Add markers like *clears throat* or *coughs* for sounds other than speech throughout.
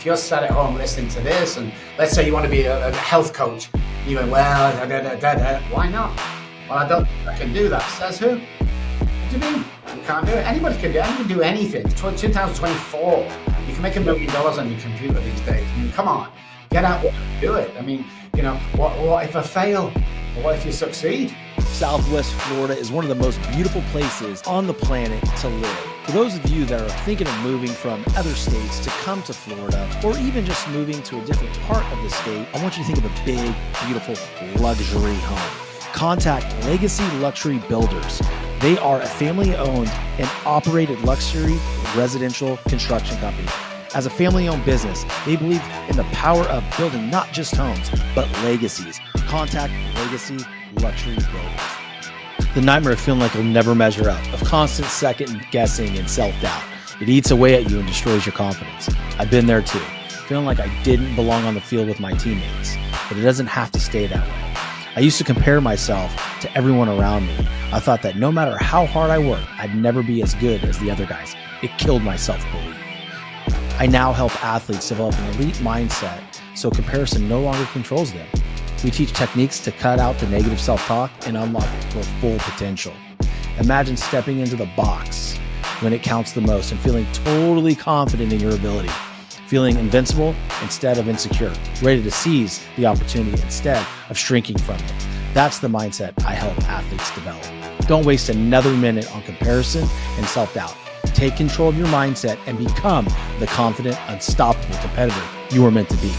if you're sat at home listening to this, and let's say you want to be a, a health coach, you go, well, da, da, da, why not? Well, I don't. I can do that. Says who? What do you mean? You can't do it. Anybody can do. It. Can do anything. It's 2024. You can make a million dollars on your computer these days. I mean, come on, get out and do it. I mean, you know, what, what if I fail? What if you succeed? Southwest Florida is one of the most beautiful places on the planet to live. For those of you that are thinking of moving from other states to come to Florida, or even just moving to a different part of the state, I want you to think of a big, beautiful luxury home. Contact Legacy Luxury Builders. They are a family owned and operated luxury residential construction company. As a family owned business, they believe in the power of building not just homes, but legacies. Contact Legacy Luxury Builders. The nightmare of feeling like you'll never measure up, of constant second guessing and self doubt. It eats away at you and destroys your confidence. I've been there too, feeling like I didn't belong on the field with my teammates, but it doesn't have to stay that way. I used to compare myself to everyone around me. I thought that no matter how hard I worked, I'd never be as good as the other guys. It killed my self belief. I now help athletes develop an elite mindset so comparison no longer controls them. We teach techniques to cut out the negative self talk and unlock your full potential. Imagine stepping into the box when it counts the most and feeling totally confident in your ability feeling invincible instead of insecure, ready to seize the opportunity instead of shrinking from it. That's the mindset I help athletes develop. Don't waste another minute on comparison and self doubt. Take control of your mindset and become the confident, unstoppable competitor you are meant to be.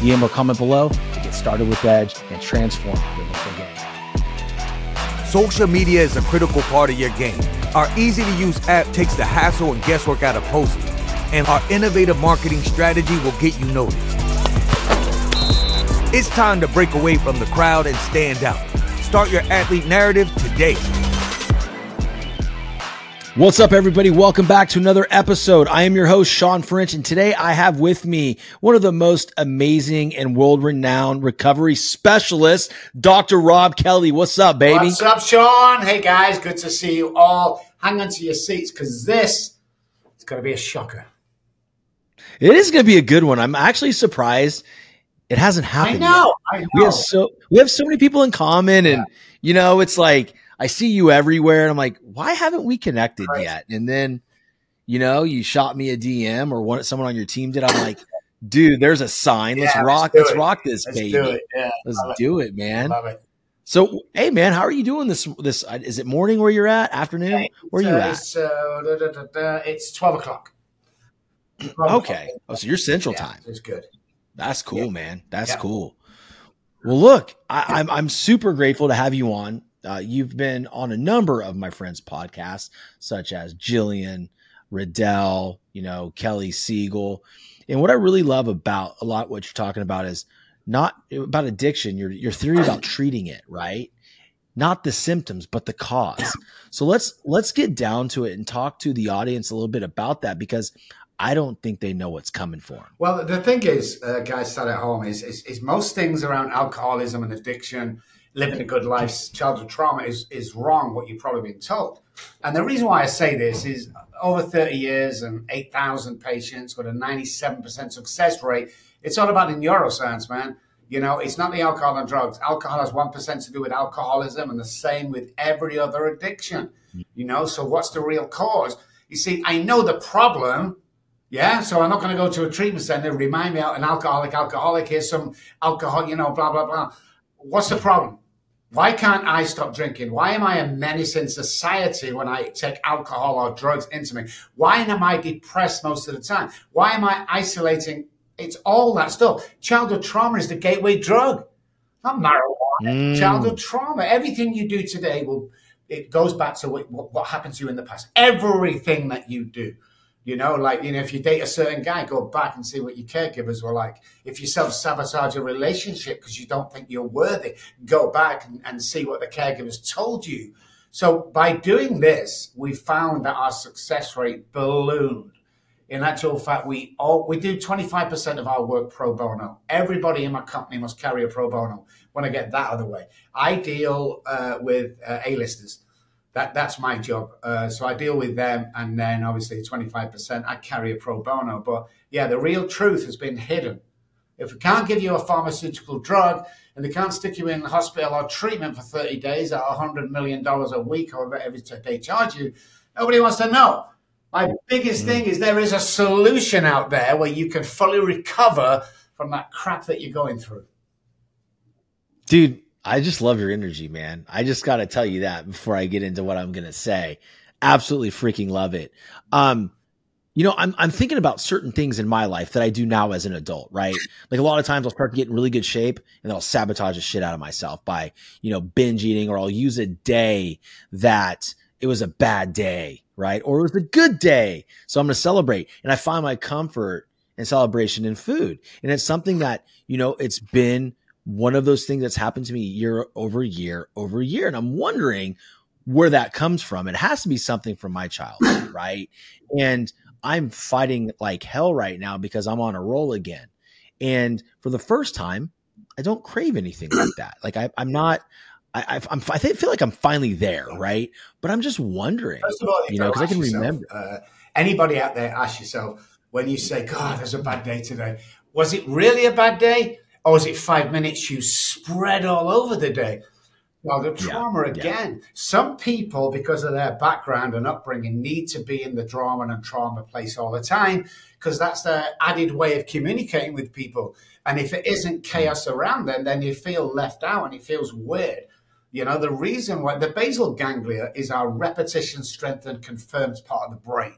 DM or comment below get started with Edge and transform your local game. Social media is a critical part of your game. Our easy to use app takes the hassle and guesswork out of posting and our innovative marketing strategy will get you noticed. It's time to break away from the crowd and stand out. Start your athlete narrative today. What's up, everybody? Welcome back to another episode. I am your host, Shawn French, and today I have with me one of the most amazing and world renowned recovery specialists, Dr. Robb Kelly. What's up, baby? What's up, Shawn? Hey, guys, good to see you all. Hang on to your seats because this is going to be a shocker. It is going to be a good one. I'm actually surprised it hasn't happened. I know, I know. We have so we have so many people in common, and yeah. you know, it's like I see you everywhere, and I'm like, why haven't we connected right. yet? And then, you know, you shot me a DM or one someone on your team did. I'm like, dude, there's a sign. Let's rock. Let's, let's rock this let's baby. Do it. Yeah, let's do it, man. So, hey, man, how are you doing this? This is it morning where you're at? Afternoon? Where are you at? It's, uh, da, da, da, it's twelve o'clock. Okay. Oh, so you're Central yeah, Time. It's good. That's cool, yeah. man. That's cool. Well, look, I, am I'm, I'm super grateful to have you on. Uh, you've been on a number of my friends' podcasts, such as Jillian, Riddell, you know, Kelly Siegel. And what I really love about a lot what you're talking about is not about addiction, your your theory about *coughs* treating it, right? Not the symptoms, but the cause. So let's let's get down to it and talk to the audience a little bit about that because I don't think they know what's coming for them. Well, the thing is, uh, guys sat at home, is, is, is most things around alcoholism and addiction, living a good life, childhood trauma is, is wrong, what you've probably been told. And the reason why I say this is over 30 years and 8,000 patients with a 97% success rate, it's all about the neuroscience, man. You know, it's not the alcohol and drugs. Alcohol has 1% to do with alcoholism and the same with every other addiction. You know, so what's the real cause? You see, I know the problem yeah, so I'm not going to go to a treatment center. Remind me, oh, an alcoholic, alcoholic. Here's some alcohol, you know, blah blah blah. What's the problem? Why can't I stop drinking? Why am I a menace in society when I take alcohol or drugs into me? Why am I depressed most of the time? Why am I isolating? It's all that stuff. Childhood trauma is the gateway drug, not marijuana. Mm. Childhood trauma. Everything you do today will it goes back to what, what happened to you in the past. Everything that you do. You know, like, you know, if you date a certain guy, go back and see what your caregivers were like. If you self sabotage a relationship because you don't think you're worthy, go back and, and see what the caregivers told you. So by doing this, we found that our success rate ballooned. In actual fact, we all we do 25% of our work pro bono. Everybody in my company must carry a pro bono. When I get that out of the way, I deal uh, with uh, A-listers That that's my job. Uh, so I deal with them, and then obviously twenty five percent I carry a pro bono. But yeah, the real truth has been hidden. If we can't give you a pharmaceutical drug and they can't stick you in the hospital or treatment for 30 days at $100 million a week or whatever they charge you, nobody wants to know. My biggest mm. thing is there is a solution out there where you can fully recover from that crap that you're going through. Dude, I just love your energy, man. I just got to tell you that before I get into what I'm going to say. Absolutely freaking love it. Um, you know, I'm I'm thinking about certain things in my life that I do now as an adult, right? Like a lot of times I'll start to get in really good shape and then I'll sabotage the shit out of myself by, you know, binge eating or I'll use a day that it was a bad day, right? Or it was a good day. So I'm going to celebrate. And I find my comfort and celebration in food. And it's something that, you know, it's been one of those things that's happened to me year over year over year. And I'm wondering where that comes from. It has to be something from my childhood, *laughs* right? And I'm fighting like hell right now because I'm on a roll again. And for the first time, I don't crave anything like that. Like I, am not. I, I'm, I feel like I'm finally there, right? But I'm just wondering, all, you know, because I can yourself, remember. Uh, anybody out there, ask yourself when you say, "God, there's a bad day today." Was it really a bad day, or is it five minutes you spread all over the day? Well, the trauma yeah, again. Yeah. Some people, because of their background and upbringing, need to be in the drama and trauma place all the time because that's their added way of communicating with people. And if it isn't mm. chaos around them, then you feel left out and it feels weird. You know, the reason why the basal ganglia is our repetition strengthened confirmed part of the brain.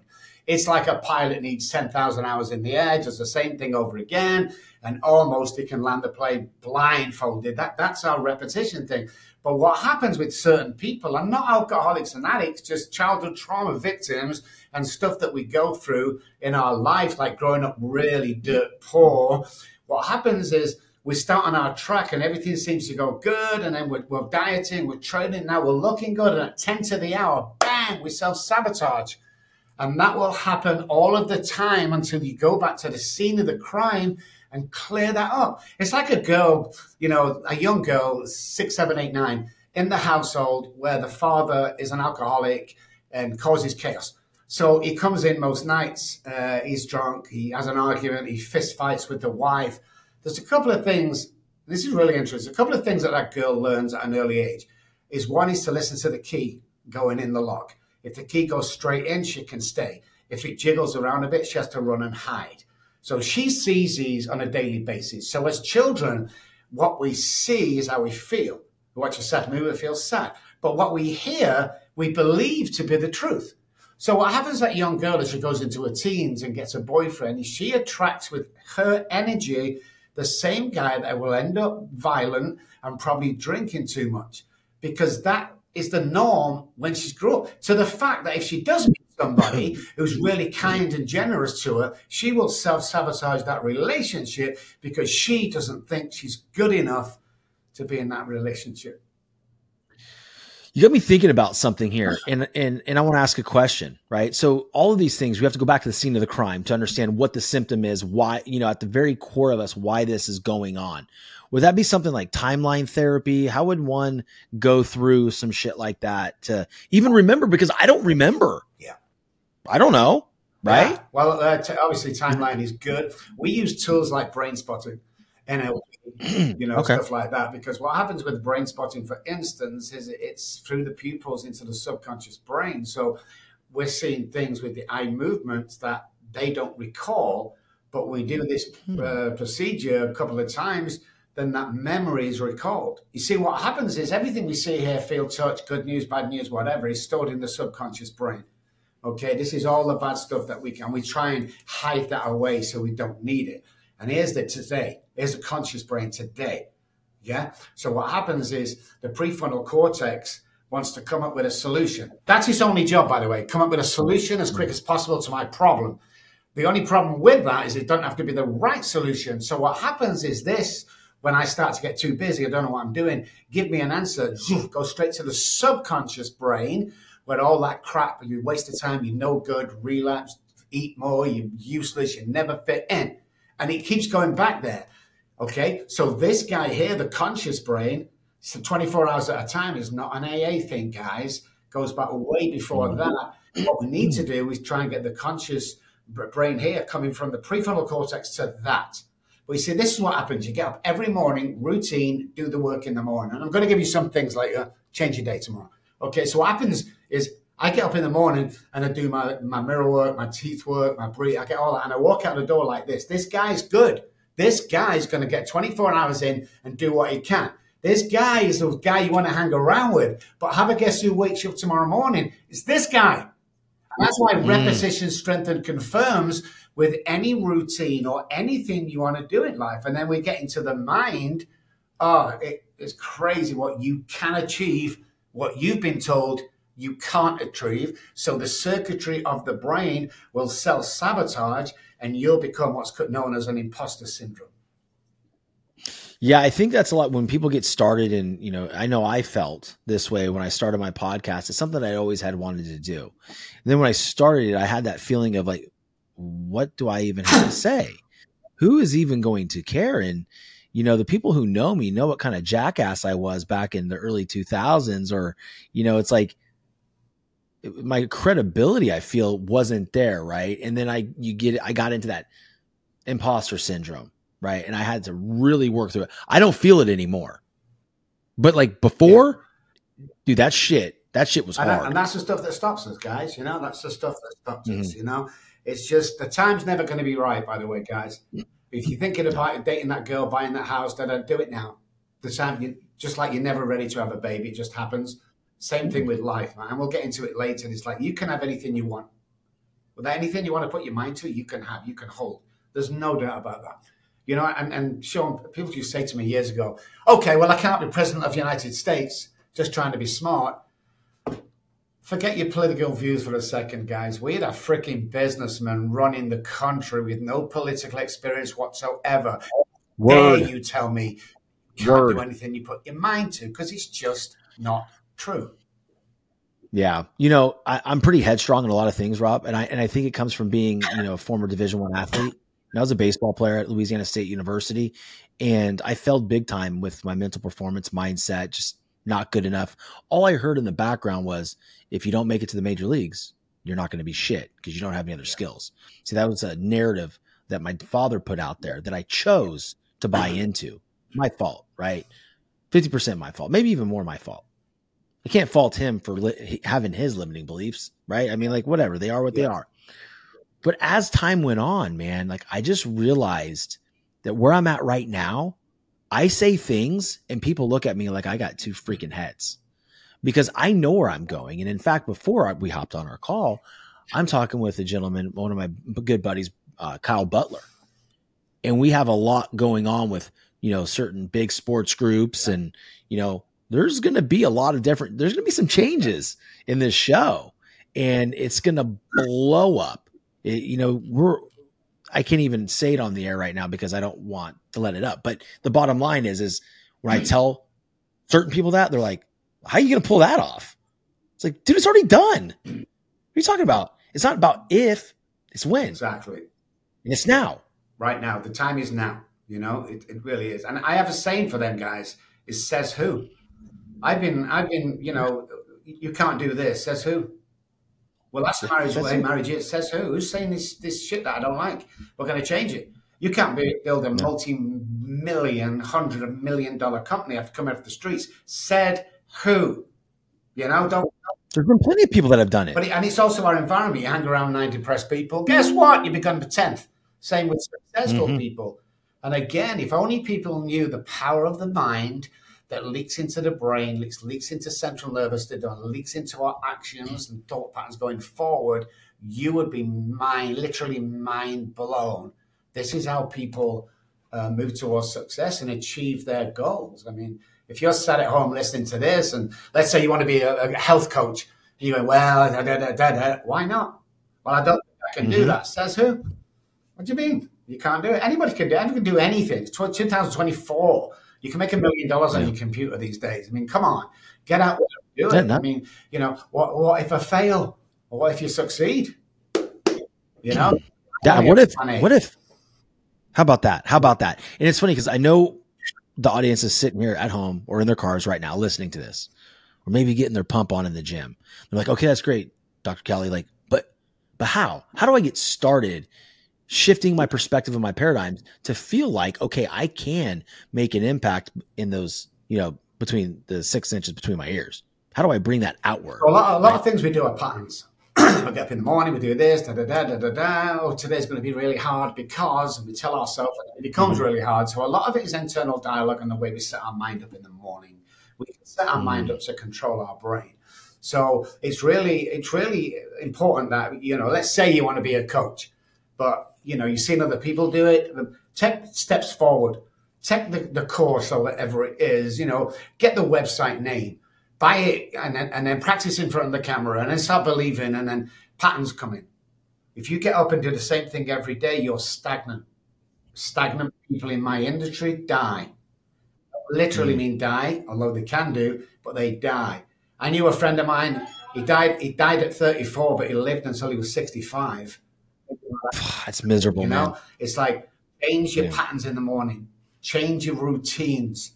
It's like a pilot needs 10,000 hours in the air, does the same thing over again, and almost he can land the plane blindfolded. That, that's our repetition thing. But what happens with certain people, and not alcoholics and addicts, just childhood trauma victims and stuff that we go through in our life, like growing up really dirt poor, what happens is we start on our track and everything seems to go good, and then we're, we're dieting, we're training, now we're looking good, and at 10 to the hour, bang, we self sabotage. And that will happen all of the time until you go back to the scene of the crime and clear that up. It's like a girl, you know, a young girl, six, seven, eight, nine, in the household where the father is an alcoholic and causes chaos. So he comes in most nights, uh, he's drunk, he has an argument, he fist fights with the wife. There's a couple of things, this is really interesting, a couple of things that that girl learns at an early age is one is to listen to the key going in the lock. If the key goes straight in, she can stay. If it jiggles around a bit, she has to run and hide. So she sees these on a daily basis. So as children, what we see is how we feel. We watch a sad movie, we feel sad. But what we hear, we believe to be the truth. So what happens that young girl as she goes into her teens and gets a boyfriend she attracts with her energy the same guy that will end up violent and probably drinking too much because that is the norm when she's grown up. So the fact that if she does meet somebody *laughs* who's really kind and generous to her, she will self sabotage that relationship because she doesn't think she's good enough to be in that relationship. You got me thinking about something here, *laughs* and and and I want to ask a question, right? So all of these things, we have to go back to the scene of the crime to understand what the symptom is, why you know at the very core of us why this is going on. Would that be something like timeline therapy? How would one go through some shit like that to even remember? Because I don't remember. Yeah. I don't know. Right. Yeah. Well, uh, t- obviously, timeline is good. We use tools like brain spotting, NLP, *clears throat* you know, okay. stuff like that. Because what happens with brain spotting, for instance, is it's through the pupils into the subconscious brain. So we're seeing things with the eye movements that they don't recall. But we do this hmm. uh, procedure a couple of times that memory is recalled. You see, what happens is everything we see here, feel, touch, good news, bad news, whatever, is stored in the subconscious brain. Okay, this is all the bad stuff that we can. We try and hide that away so we don't need it. And here's the today. Here's the conscious brain today. Yeah. So what happens is the prefrontal cortex wants to come up with a solution. That's its only job, by the way. Come up with a solution as quick as possible to my problem. The only problem with that is it doesn't have to be the right solution. So what happens is this when I start to get too busy, I don't know what I'm doing, give me an answer, *laughs* go straight to the subconscious brain where all that crap, you waste of time, you're no good, relapse, eat more, you're useless, you never fit in. And it keeps going back there. Okay. So this guy here, the conscious brain, so 24 hours at a time is not an AA thing, guys. goes back way before mm. that. What we need to do is try and get the conscious brain here coming from the prefrontal cortex to that. But see, this is what happens. You get up every morning, routine, do the work in the morning. And I'm going to give you some things like uh, change your day tomorrow. Okay, so what happens is I get up in the morning and I do my, my mirror work, my teeth work, my breathe. I get all that and I walk out the door like this. This guy's good. This guy's going to get 24 hours in and do what he can. This guy is the guy you want to hang around with. But have a guess who wakes you up tomorrow morning? It's this guy. And that's why mm. repetition, strengthen, confirms with any routine or anything you want to do in life. And then we get into the mind. Oh, it is crazy what you can achieve, what you've been told you can't achieve. So the circuitry of the brain will self sabotage and you'll become what's known as an imposter syndrome. Yeah, I think that's a lot when people get started and, you know, I know I felt this way when I started my podcast. It's something I always had wanted to do. And then when I started it, I had that feeling of like, what do I even have to say? Who is even going to care? And, you know, the people who know me know what kind of jackass I was back in the early 2000s, or, you know, it's like, my credibility I feel wasn't there, right? And then I you get I got into that imposter syndrome, right? And I had to really work through it. I don't feel it anymore. But like before, yeah. dude, that shit, that shit was hard. And, that's the stuff that stops us, guys. You know, that's the stuff that stops mm-hmm. us. You know, it's just the time's never going to be right. By the way, guys, if you're thinking about dating that girl, buying that house, then do it now. The time, you, just like you're never ready to have a baby, it just happens. Same thing with life, man. And we'll get into it later. It's like you can have anything you want. With anything you want to put your mind to, you can have, you can hold. There's no doubt about that. You know, and, and Shawn, people used to say to me years ago, okay, well, I can't be president of the United States just trying to be smart. Forget your political views for a second, guys. We had a freaking businessman running the country with no political experience whatsoever. Word. Dare you tell me you can't Word. do anything you put your mind to because it's just not true. Yeah, you know, I, am pretty headstrong in a lot of things, Robb, and I and I think it comes from being you know a former Division One athlete. And I was a baseball player at Louisiana State University, and I failed big time with my mental performance mindset, just not good enough. All I heard in the background was, if you don't make it to the major leagues, you're not going to be shit because you don't have any other skills. See, that was a narrative that my father put out there that I chose to buy *clears throat* into. My fault, right? Fifty percent my fault, maybe even more my fault. I can't fault him for li- having his limiting beliefs, right? I mean, like whatever they are, what yeah. they are. But as time went on, man, like I just realized that where I'm at right now, I say things and people look at me like I got two freaking heads because I know where I'm going. And in fact, before we hopped on our call, I'm talking with a gentleman, one of my good buddies, uh, Kyle Butler, and we have a lot going on with you know certain big sports groups and you know there's going to be a lot of different, there's going to be some changes in this show and it's going to blow up. It, you know, we're, I can't even say it on the air right now because I don't want to let it up. But the bottom line is, is when I hmm. tell certain people that, they're like, how are you going to pull that off? It's like, dude, it's already done. Hmm. What are you talking about? It's not about if, it's when. Exactly. And it's now. Right now. The time is now. You know, it, it really is. And I have a saying for them guys is says who. I've been, I've been, you know, you can't do this. Says who? Well, that's the marriage way. Marriage it says who? Who's saying this this shit that I don't like? We're going to change it. You can't be, build a multi-million, hundred million dollar company after coming off the streets. Said who? You know, don't. There's been plenty of people that have done it. But it, and it's also our environment. You hang around nine depressed people. Guess what? You become the tenth. Same with successful mm-hmm. people. And again, if only people knew the power of the mind that leaks into the brain, leaks, leaks into central nervous system, leaks into our actions and thought patterns going forward, you would be mind, literally mind blown. This is how people uh, move towards success and achieve their goals. I mean, if you're sat at home listening to this, and let's say you want to be a, a health coach, and you go, well, da, da, da, why not? Well, I don't think I can mm-hmm. do that. Says who? What do you mean? You can't do it. Anybody can do. Anybody can do anything. It's 2024 you can make a million dollars on your computer these days. I mean, come on, get out there do it. I mean, you know, what, what if I fail? Or what if you succeed? You know? *clears throat* Yeah, what if, funny. what if, how about that? How about that? And it's funny because I know the audience is sitting here at home or in their cars right now listening to this. or maybe getting their pump on in the gym. They're like, okay, that's great, Dr. Kelly. Like, but, but how? How do I get started shifting my perspective and my paradigms to feel like, okay, I can make an impact in those, you know, between the six inches between my ears? How do I bring that outward? a lot, a lot right? of things we do are patterns. *clears throat* I get up in the morning, we do this, da da da da da da. Oh, today's going to be really hard because, and we tell ourselves it becomes mm-hmm. really hard. So a lot of it is internal dialogue and the way we set our mind up in the morning. We can set our mm-hmm. mind up to control our brain. So it's really, it's really important that you know. Let's say you want to be a coach, but you know you've seen other people do it. Take steps forward. Take the, the course or whatever it is. You know, get the website name buy it and then, and then practice in front of the camera and then start believing and then patterns come in. If you get up and do the same thing every day, you're stagnant. Stagnant people in my industry die. Literally mm. mean die, although they can do, but they die. I knew a friend of mine, he died he died at 34, but he lived until he was 65. *sighs* That's miserable, you know? Man. It's like change your yeah. patterns in the morning, change your routines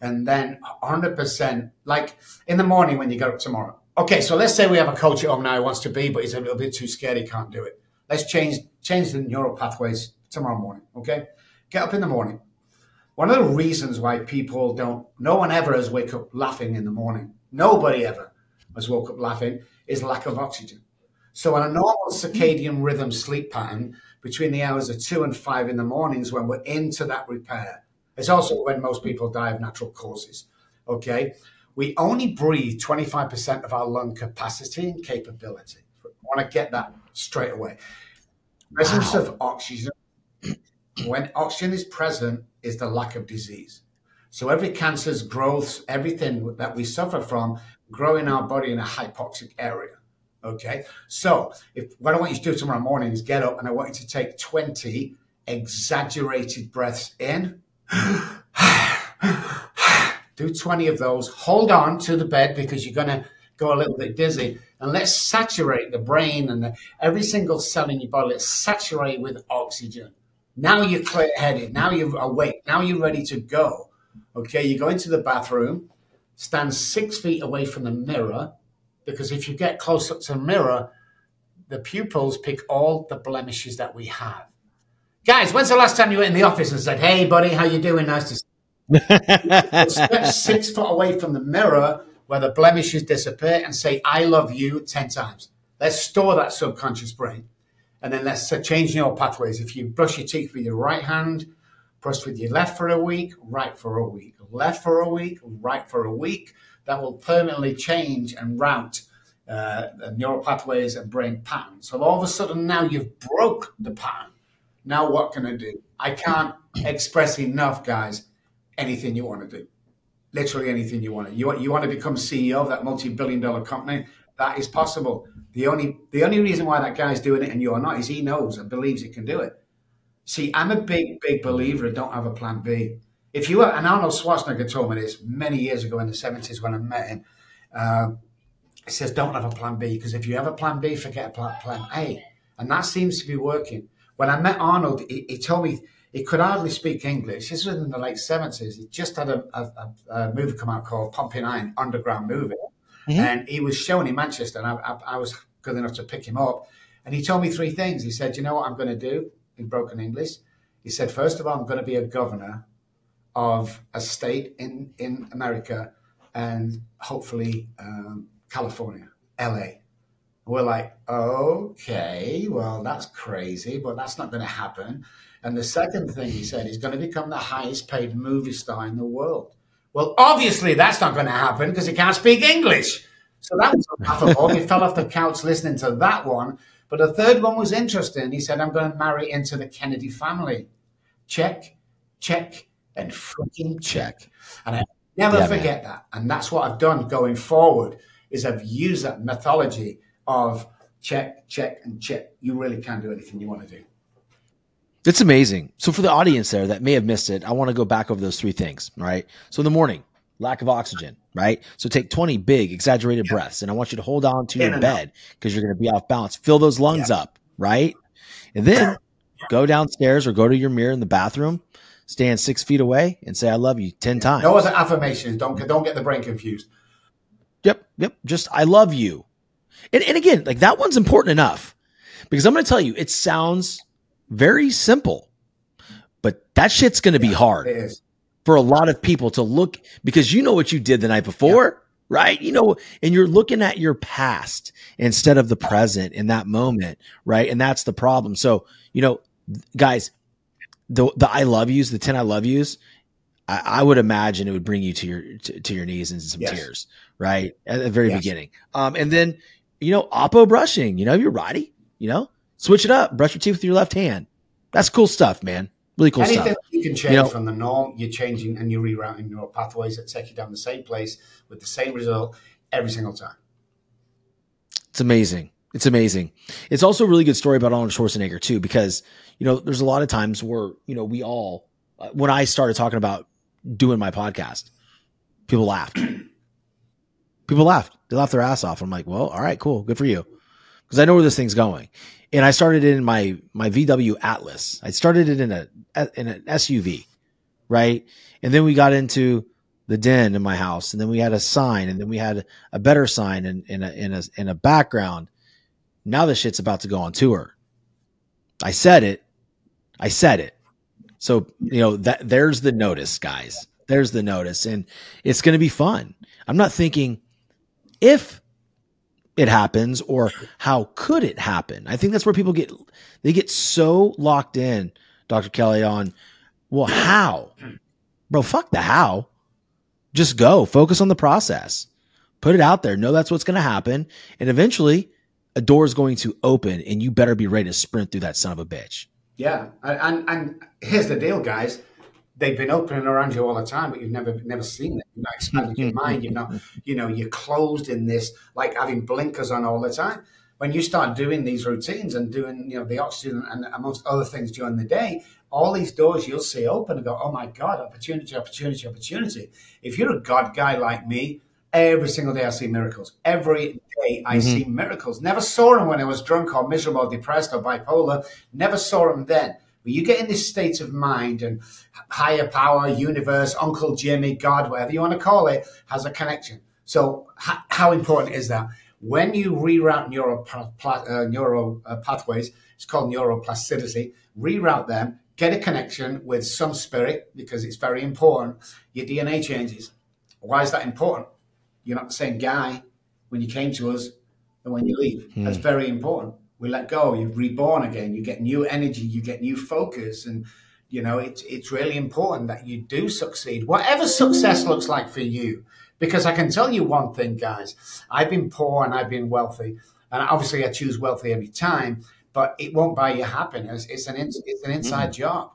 and then 100% like in the morning when you get up tomorrow okay so let's say we have a coach at home now who wants to be but he's a little bit too scared he can't do it let's change change the neural pathways tomorrow morning okay get up in the morning one of the reasons why people don't no one ever has wake up laughing in the morning nobody ever has woke up laughing is lack of oxygen so on a normal circadian rhythm sleep pattern between the hours of two and five in the mornings when we're into that repair it's also when most people die of natural causes. Okay. We only breathe 25% of our lung capacity and capability. I want to get that straight away. Presence wow. of oxygen, when oxygen is present, is the lack of disease. So every cancer's growth, everything that we suffer from, grow in our body in a hypoxic area. Okay. So if what I want you to do tomorrow morning is get up and I want you to take 20 exaggerated breaths in *sighs* do 20 of those. Hold on to the bed because you're going to go a little bit dizzy. And let's saturate the brain and the, every single cell in your body. Let's saturate with oxygen. Now you're clear headed. Now you're awake. Now you're ready to go. Okay, you go into the bathroom, stand six feet away from the mirror because if you get close up to the mirror, the pupils pick all the blemishes that we have. Guys, when's the last time you went in the office and said, "Hey, buddy, how you doing? Nice to see you." *laughs* Step six foot away from the mirror where the blemishes disappear and say, "I love you" ten times. Let's store that subconscious brain, and then let's uh, change your pathways. If you brush your teeth with your right hand, brush with your left for a week, right for a week, left for a week, right for a week. That will permanently change and route uh, the neural pathways and brain patterns. So all of a sudden now you've broke the pattern now what can I do? I can't express enough, guys. Anything you want to do, literally anything you want to. You want you want to become CEO of that multi-billion-dollar company. That is possible. The only the only reason why that guy's doing it and you're not is he knows and believes he can do it. See, I'm a big, big believer. Don't have a plan B. If you were, and Arnold Schwarzenegger told me this many years ago in the 70s when I met him. Uh, he says, don't have a plan B because if you have a plan B, forget a plan, A. And that seems to be working. When I met Arnold, he, he told me he could hardly speak English. This was in the late seventies. He just had a, a, a, movie come out called Pumping Iron, underground movie, mm-hmm. and he was showing in Manchester. And I, I, I, was good enough to pick him up, and he told me three things. He said, "You know what I'm going to do?" In broken English, he said, first of all, I'm going to be a governor of a state in in America, and hopefully um, California, L.A." We're like, okay, well, that's crazy, but that's not going to happen. And the second thing he said, he's going to become the highest paid movie star in the world. Well, obviously, that's not going to happen because he can't speak English. So that was laughable. he fell off the couch listening to that one. But the third one was interesting. He said, I'm going to marry into the Kennedy family. Check, check, and freaking check. And I never yeah, forget man. that. And that's what I've done going forward is I've used that methodology of check, check, and check. You really can do anything you want to do. It's amazing. So for the audience there that may have missed it, I want to go back over those three things, right? So in the morning, lack of oxygen, right? So take 20 big exaggerated yeah. breaths and I want you to hold on to in your bed because you're going to be off balance. Fill those lungs yeah. up, right? And then go downstairs or go to your mirror in the bathroom, stand six feet away and say, I love you 10 times. Those are affirmations. Don't, don't get the brain confused. Yep. Yep. Just, I love you. And, and again, like that one's important enough because I'm going to tell you, it sounds very simple, but that shit's going to be hard for a lot of people to look because you know what you did the night before, right? You know, and you're looking at your past instead of the present in that moment, right? And that's the problem. So, you know, guys, the the I love yous, the 10 I love yous, I, I would imagine it would bring you to your to, to your knees and some yes. tears, right? At the very yes. beginning. Um, and then, you know, oppo brushing, you know, you're righty, you know, switch it up, brush your teeth with your left hand. That's cool stuff, man. Really cool stuff. Anything stuff. you can change you know, from the norm, you're changing and you're rerouting neural pathways that take you down the same place with the same result every single time. It's amazing. It's amazing. It's also a really good story about Arnold Schwarzenegger too, because you know there's a lot of times where you know we all, uh, when I started talking about doing my podcast, people laughed. *clears throat* people laughed. They laughed their ass off. I'm like, well, all right, cool, good for you, because I know where this thing's going and I started it in my my VW Atlas. I started it in a in an SUV, right? And then we got into the den in my house, and then we had a sign, and then we had a better sign in, in a in a in a background. Now the shit's about to go on tour. I said it. I said it. So you know that there's the notice, guys. There's the notice, and it's going to be fun. I'm not thinking if it happens or how could it happen? I think that's where people get they get so locked in, Dr. Kelly, on well, how? Bro, fuck the how. Just go. Focus on the process. Put it out there. Know that's what's gonna happen. And eventually a door is going to open and you better be ready to sprint through that son of a bitch. Yeah. And and here's the deal, guys they've been opening around you all the time, but you've never never seen it. You've not expanded your mind. You've not, *laughs* you know, you're closed in this, like having blinkers on all the time. When you start doing these routines and doing, you know, the oxygen and amongst other things during the day, all these doors you'll see open and go, oh my God, opportunity, opportunity, opportunity. If you're a God guy like me, every single day I see miracles. Every day I mm-hmm. see miracles. Never saw them when I was drunk or miserable, or depressed or bipolar. Never saw them then. But you get in this state of mind and higher power, universe, Uncle Jimmy, God, whatever you want to call it, has a connection. So h- how important is that? When you reroute neural, uh, neural uh, pathways, it's called neuroplasticity, reroute them, get a connection with some spirit because it's very important. Your DNA changes. Why is that important? You're not the same guy when you came to us and when you leave. Hmm. That's very important. We let go. You're reborn again. You get new energy. You get new focus. And you know it's it's really important that you do succeed whatever success looks like for you. Because i can tell you one thing guys. I've been poor and i've been wealthy. And obviously i choose wealthy every time but it won't buy you happiness. It's an it's an inside mm. job.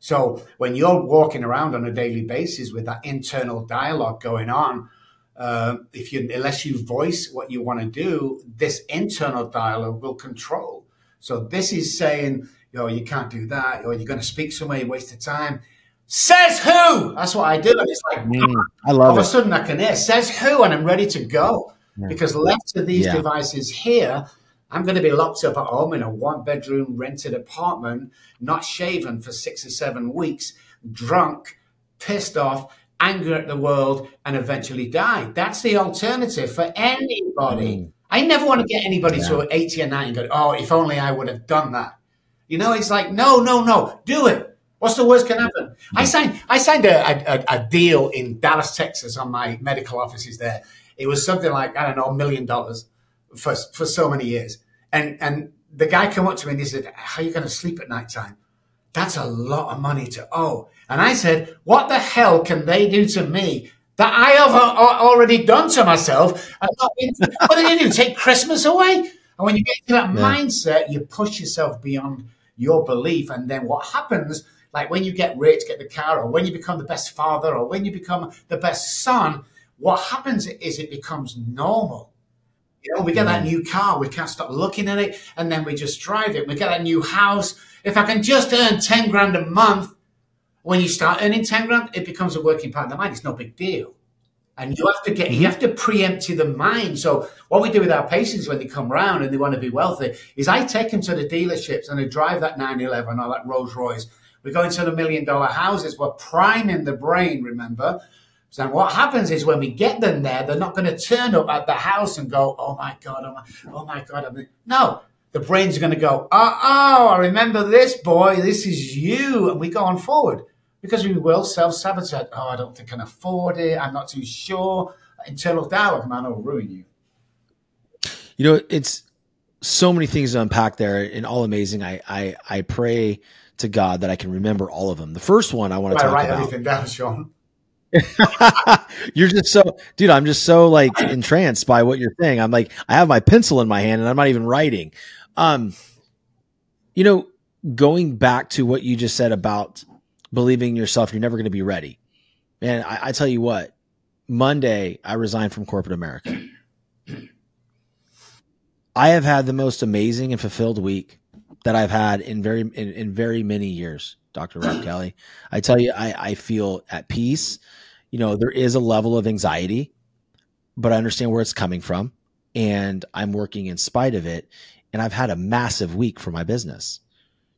So when you're walking around on a daily basis with that internal dialogue going on uh, if you unless you voice what you want to do, this internal dialogue will control. So this is saying, you know, you can't do that, or you're going to speak somewhere, you waste of time. Says who? That's what I do. And it's like, mm, I love all it. of a sudden I can hear, says who? And I'm ready to go. Yeah. Because left to these yeah. devices here, I'm going to be locked up at home in a one bedroom rented apartment, not shaven for six or seven weeks, drunk, pissed off, anger at the world, and eventually die. That's the alternative for anybody. Mm. I never want to get anybody yeah. to 80 or 90 and go, oh, if only I would have done that. You know, it's like, no, no, no, do it. What's the worst can happen? Mm. I signed, I signed a, a, a deal in Dallas, Texas on my medical offices there. It was something like, I don't know, a million dollars for, for so many years. And, and the guy came up to me and he said, how are you going to sleep at night time? That's a lot of money to owe. And I said, What the hell can they do to me that I have already done to myself? *laughs* what are they do? Take Christmas away? And when you get to that yeah. mindset, you push yourself beyond your belief. And then what happens, like when you get rich, get the car, or when you become the best father, or when you become the best son, what happens is it becomes normal. You know, we get that mm. new car, we can't stop looking at it, and then we just drive it. We get that new house. If I can just earn 10 grand a month, when you start earning 10 grand, it becomes a working part of the mind. It's no big deal. And you have to get, you mm-hmm. have to preempt the mind. So what we do with our patients when they come round and they want to be wealthy is I take them to the dealerships and I drive that 911 or that Rolls Royce. We go into the million dollar houses. We're priming the brain, remember? So what happens is when we get them there, they're not going to turn up at the house and go, "Oh my god, oh my, oh my god." I'm no, the brain's going to go, "Oh, oh, I remember this boy. This is you," and we go on forward because we will self sabotage. Oh, I don't think I can afford it. I'm not too sure. Internal dialogue, man, will ruin you. You know, it's so many things to unpack there, and all amazing. I I I pray to God that I can remember all of them. The first one I want to talk write about. everything down, Shawn. *laughs* you're just so, dude. I'm just so like entranced by what you're saying. I'm like, I have my pencil in my hand and I'm not even writing. Um, you know, going back to what you just said about believing yourself, you're never going to be ready. And I, I tell you what, Monday I resigned from corporate America. I have had the most amazing and fulfilled week that I've had in very in, in very many years, Dr. Robb *clears throat* Kelly. I tell you, I, I feel at peace you know, there is a level of anxiety, but I understand where it's coming from and I'm working in spite of it. And I've had a massive week for my business,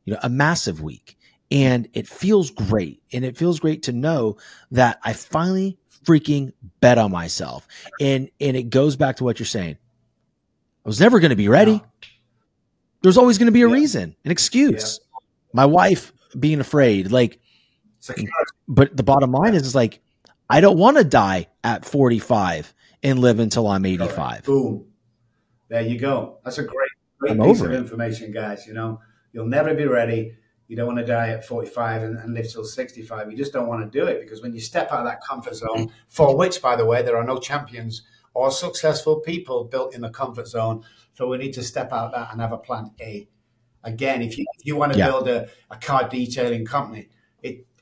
you know, a massive week. And it feels great. And it feels great to know that I finally freaking bet on myself. And and it goes back to what you're saying. I was never going to be ready. There's always going to be a yeah. reason, an excuse. Yeah. My wife being afraid, like, but the bottom line is, is like, I don't want to die at 45 and live until I'm 85. Boom. There you go. That's a great, great I'm piece of it. information, guys. You know, you'll never be ready. You don't want to die at 45 and, and, live till 65. You just don't want to do it because when you step out of that comfort zone, for which, by the way, there are no champions or successful people built in the comfort zone. So we need to step out that and have a plan A. Again, if you, if you want to yeah. build a, a car detailing company,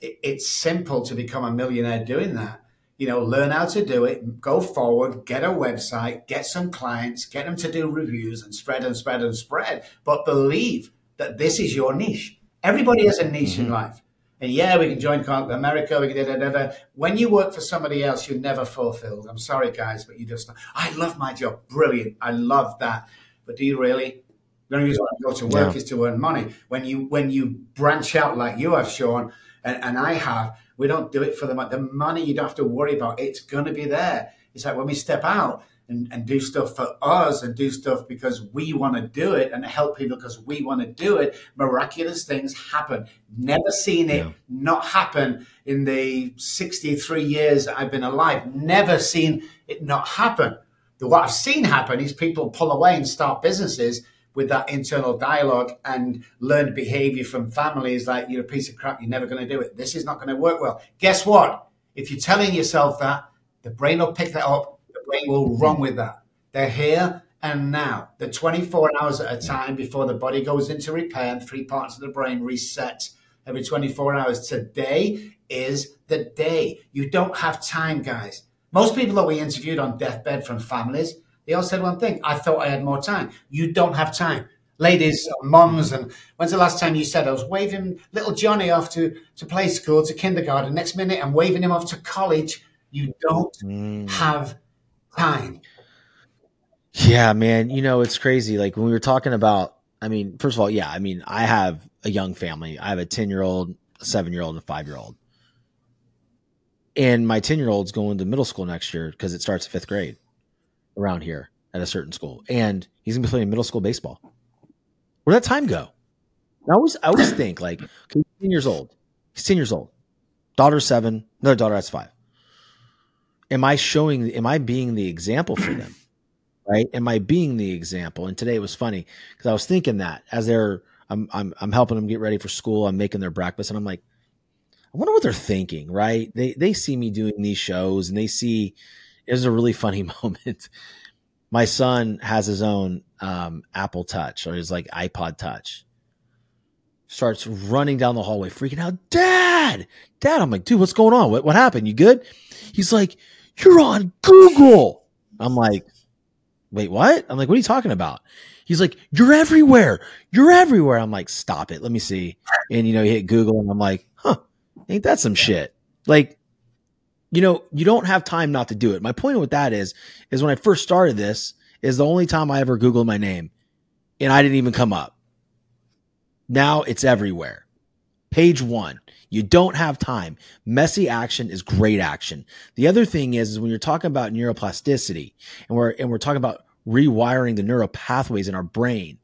it, it, it's simple to become a millionaire doing that. You know, learn how to do it, go forward, get a website, get some clients, get them to do reviews and spread and spread and spread. But believe that this is your niche. Everybody has a niche mm-hmm. in life. And yeah, we can join America. We can da, da, da, When you work for somebody else, you're never fulfilled. I'm sorry, guys, but you just, I love my job. Brilliant. I love that. But do you really? The only reason I go to work yeah. is to earn money. When you when you branch out like you have, Shawn, and, and I have, we don't do it for the money. The money you don't have to worry about. It's going to be there. It's like when we step out and, and do stuff for us and do stuff because we want to do it and help people because we want to do it, miraculous things happen. Never seen it yeah. not happen in the 63 years I've been alive. Never seen it not happen. What I've seen happen is people pull away and start businesses with that internal dialogue and learned behavior from families like you're a piece of crap, you're never going to do it. This is not going to work well. Guess what? If you're telling yourself that, the brain will pick that up, the brain will run with that. They're here and now. The 24 hours at a time before the body goes into repair and three parts of the brain reset every 24 hours. Today is the day. You don't have time, guys. Most people that we interviewed on deathbed from families, they all said one thing I thought I had more time. You don't have time. Ladies, moms, and when's the last time you said I was waving little Johnny off to, to play school, to kindergarten? Next minute, I'm waving him off to college. You don't mm. have time. Yeah, man. You know, it's crazy. Like when we were talking about, I mean, first of all, yeah, I mean, I have a young family. I have a 10 year old, a seven year old, and a five year old. And my 10 year old's going to middle school next year because it starts fifth grade around here at a certain school, and he's gonna be playing middle school baseball. Where'd that time go? I always, I always *coughs* think like, okay, he's ten years old. He's ten years old. Daughter seven. Another daughter that's five. Am I showing? Am I being the example for them? *coughs* Right? Am I being the example? And today it was funny because I was thinking that as they're, I'm, I'm, I'm helping them get ready for school. I'm making their breakfast, and I'm like, I wonder what they're thinking. Right? They, they see me doing these shows, and they see it was a really funny *laughs* moment. My son has his own um, Apple Touch or his like iPod Touch. Starts running down the hallway, freaking out. Dad, Dad. I'm like, dude, what's going on? What what happened? You good? He's like, you're on Google. I'm like, wait, what? I'm like, what are you talking about? He's like, you're everywhere. You're everywhere. I'm like, stop it. Let me see. And you know, he hit Google, and I'm like, huh, ain't that some shit? Like, you know, you don't have time not to do it. My point with that is, is when I first started this, is the only time I ever Googled my name and I didn't even come up. Now it's everywhere. Page one. You don't have time. Messy action is great action. The other thing is, is when you're talking about neuroplasticity and we're and we're talking about rewiring the neural pathways in our brain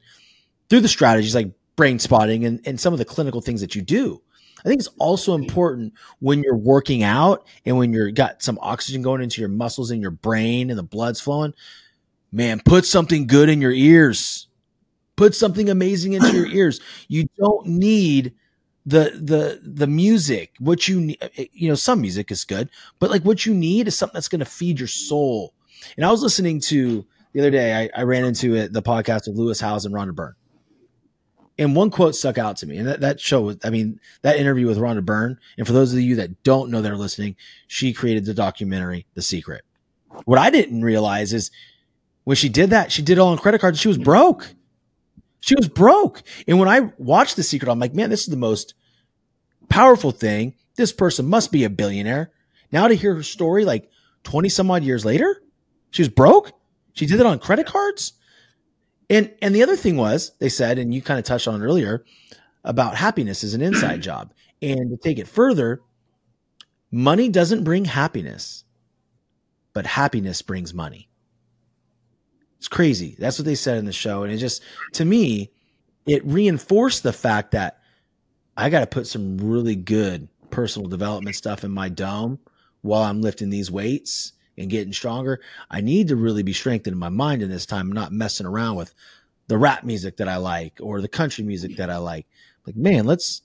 through the strategies like brain spotting and, and some of the clinical things that you do. I think it's also important when you're working out and when you're got some oxygen going into your muscles and your brain and the blood's flowing. Man, put something good in your ears. Put something amazing into your *clears throat* ears. You don't need the the the music. What you need, you know, some music is good, but like what you need is something that's going to feed your soul. And I was listening to the other day. I, I ran into it, the podcast of Lewis Howes and Rhonda Byrne and one quote stuck out to me, and that, that show, I mean, that interview with Rhonda Byrne. And for those of you that don't know that are listening, she created the documentary, The Secret. What I didn't realize is when she did that, she did it all on credit cards. She was broke. She was broke. And when I watched The Secret, I'm like, man, this is the most powerful thing. This person must be a billionaire. Now to hear her story, like 20 some odd years later, she was broke. She did it on credit cards. And and the other thing was they said, and you kind of touched on earlier about happiness is an inside *clears throat* job. And to take it further, money doesn't bring happiness, but happiness brings money. It's crazy. That's what they said in the show. And it just to me, it reinforced the fact that I got to put some really good personal development stuff in my dome while I'm lifting these weights and getting stronger, I need to really be strengthening my mind in this time, I'm not messing around with the rap music that I like or the country music that I like. Like, man, let's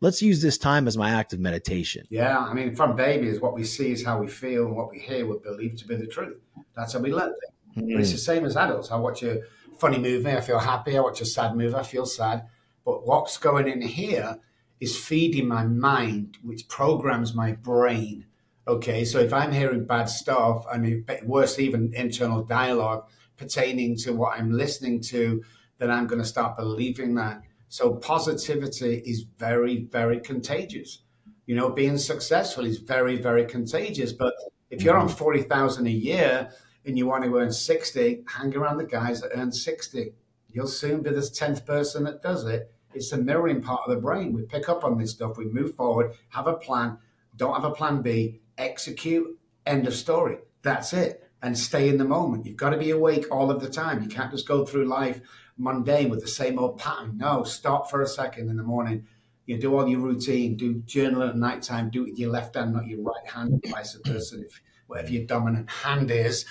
let's use this time as my act of meditation. Yeah, I mean, from babies, what we see is how we feel, and what we hear we believe to be the truth. That's how we learn things. Mm. But it's the same as adults. I watch a funny movie, I feel happy. I watch a sad movie, I feel sad. But what's going in here is feeding my mind, which programs my brain Okay, so if I'm hearing bad stuff, I mean, worse, even internal dialogue pertaining to what I'm listening to, then I'm going to start believing that. So positivity is very, very contagious. You know, being successful is very, very contagious. But if you're on mm-hmm. 40,000 a year and you want to earn 60, hang around the guys that earn 60. You'll soon be the 10th person that does it. It's the mirroring part of the brain. We pick up on this stuff, we move forward, have a plan, don't have a plan B, execute, end of story. That's it. And stay in the moment. You've got to be awake all of the time. You can't just go through life mundane with the same old pattern. No, stop for a second in the morning. You do all your routine, do journal at night time, do it with your left hand, not your right hand, vice versa, if whatever your dominant hand is.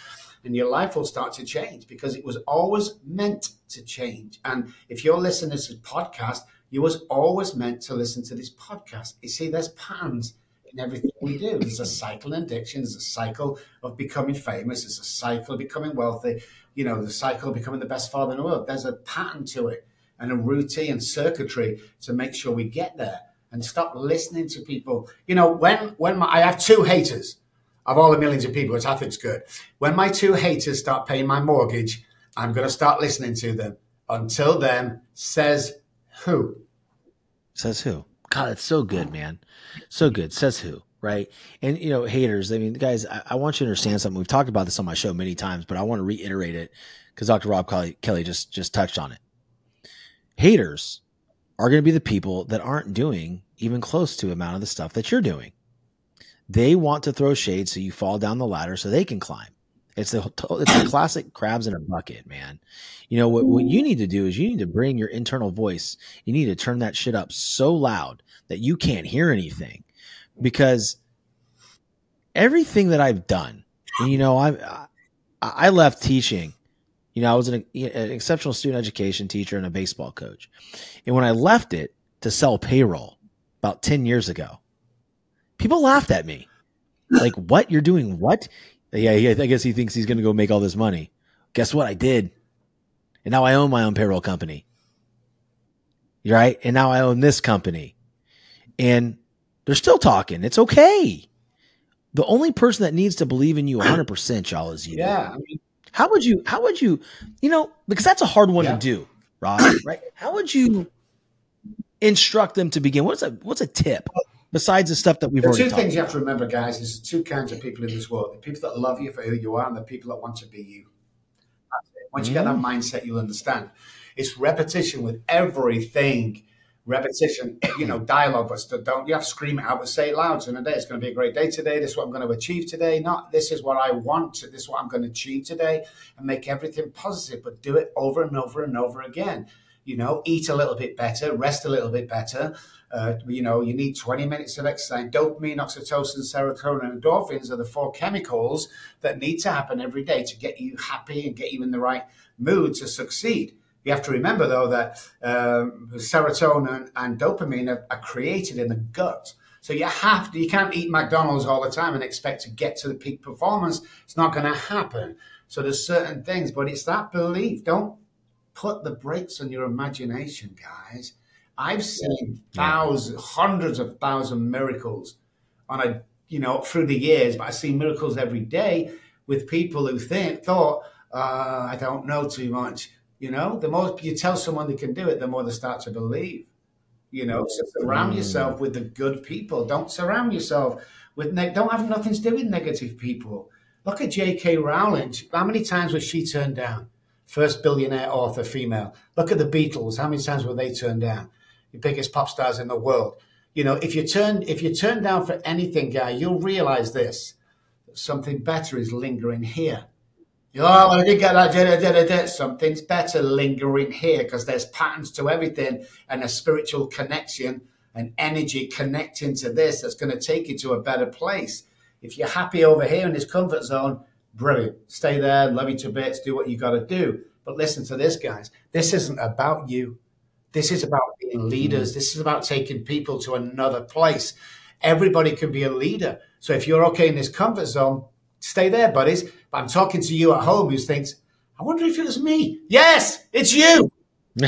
And your life will start to change because it was always meant to change. And if you're listening to this podcast, you was always meant to listen to this podcast. You see, there's patterns in everything we do. There's a cycle in addiction. There's a cycle of becoming famous. There's a cycle of becoming wealthy. You know, the cycle of becoming the best father in the world. There's a pattern to it and a routine and circuitry to make sure we get there and stop listening to people. You know, when when my, I have two haters of all the millions of people, which I think is good. When my two haters start paying my mortgage, I'm going to start listening to them. Until then, says who? Says who? God, it's so good, man. So good. Says who, right? And you know, haters. I mean, guys, I, I, want you to understand something. We've talked about this on my show many times, but I want to reiterate it because Dr. Robb Kelly, just just touched on it. Haters are going to be the people that aren't doing even close to amount of the stuff that you're doing. They want to throw shade so you fall down the ladder so they can climb. It's the it's the classic crabs in a bucket, man. You know what what you need to do is you need to bring your internal voice. You need to turn that shit up so loud that you can't hear anything. Because everything that I've done, you know, I I left teaching. You know, I was an, an exceptional student education teacher and a baseball coach. And when I left it to sell payroll about 10 years ago, people laughed at me. Like, what? You're doing what? Yeah, I guess he thinks he's going to go make all this money. Guess what? I did. And now I own my own payroll company. Right? And now I own this company. And they're still talking. It's okay. The only person that needs to believe in you 100%, *clears throat* y'all, is you. Yeah. I mean, how would you, how would you, you know, because that's a hard one yeah. to do, Robb, right? How would you instruct them to begin? What's a, what's a tip? Besides the stuff that we've the already two things you have to remember, guys. There's two kinds of people in this world: the people that love you for who you are, and the people that want to be you. Once mm. you get that mm. mindset, you'll understand. It's repetition with everything repetition, *clears throat* you know, dialogue, but don't you have to scream it out, but say it loud. So in a day, it's going to be a great day today. This is what I'm going to achieve today. Not this is what I want. This is what I'm going to achieve today, and make everything positive. But do it over and over and over again. You know, eat a little bit better, rest a little bit better. Uh, you know, you need 20 minutes of exercise. Dopamine, oxytocin, serotonin, and endorphins are the four chemicals that need to happen every day to get you happy and get you in the right mood to succeed. You have to remember, though, that um, serotonin and dopamine are, are, created in the gut. So you have to, you can't eat McDonald's all the time and expect to get to the peak performance. It's not going to happen. So there's certain things, but it's that belief. Don't put the brakes on your imagination, guys. I've seen thousands, hundreds of thousand miracles on a, you know, through the years, but I see miracles every day with people who think, thought, uh, I don't know too much. You know, the more you tell someone they can do it, the more they start to believe. You know, so surround mm. yourself with the good people. Don't surround yourself with ne- don't have nothing to do with negative people. Look at J.K. Rowling. How many times was she turned down? First billionaire author, female. Look at the Beatles. How many times were they turned down? The biggest pop stars in the world. You know, if you turn if you turn down for anything, guy, you'll realize this: something better is lingering here. Oh, well, I did get that. Da, da, da, Something's better lingering here because there's patterns to everything and a spiritual connection and energy connecting to this that's going to take you to a better place. If you're happy over here in this comfort zone, brilliant. Stay there, love you to bits, do what you got to do. But listen to this, guys. This isn't about you. This is about being mm-hmm. leaders. This is about taking people to another place. Everybody can be a leader. So if you're okay in this comfort zone, stay there, buddies. But I'm talking to you at home who thinks, I wonder if it was me. Yes, it's you. *laughs*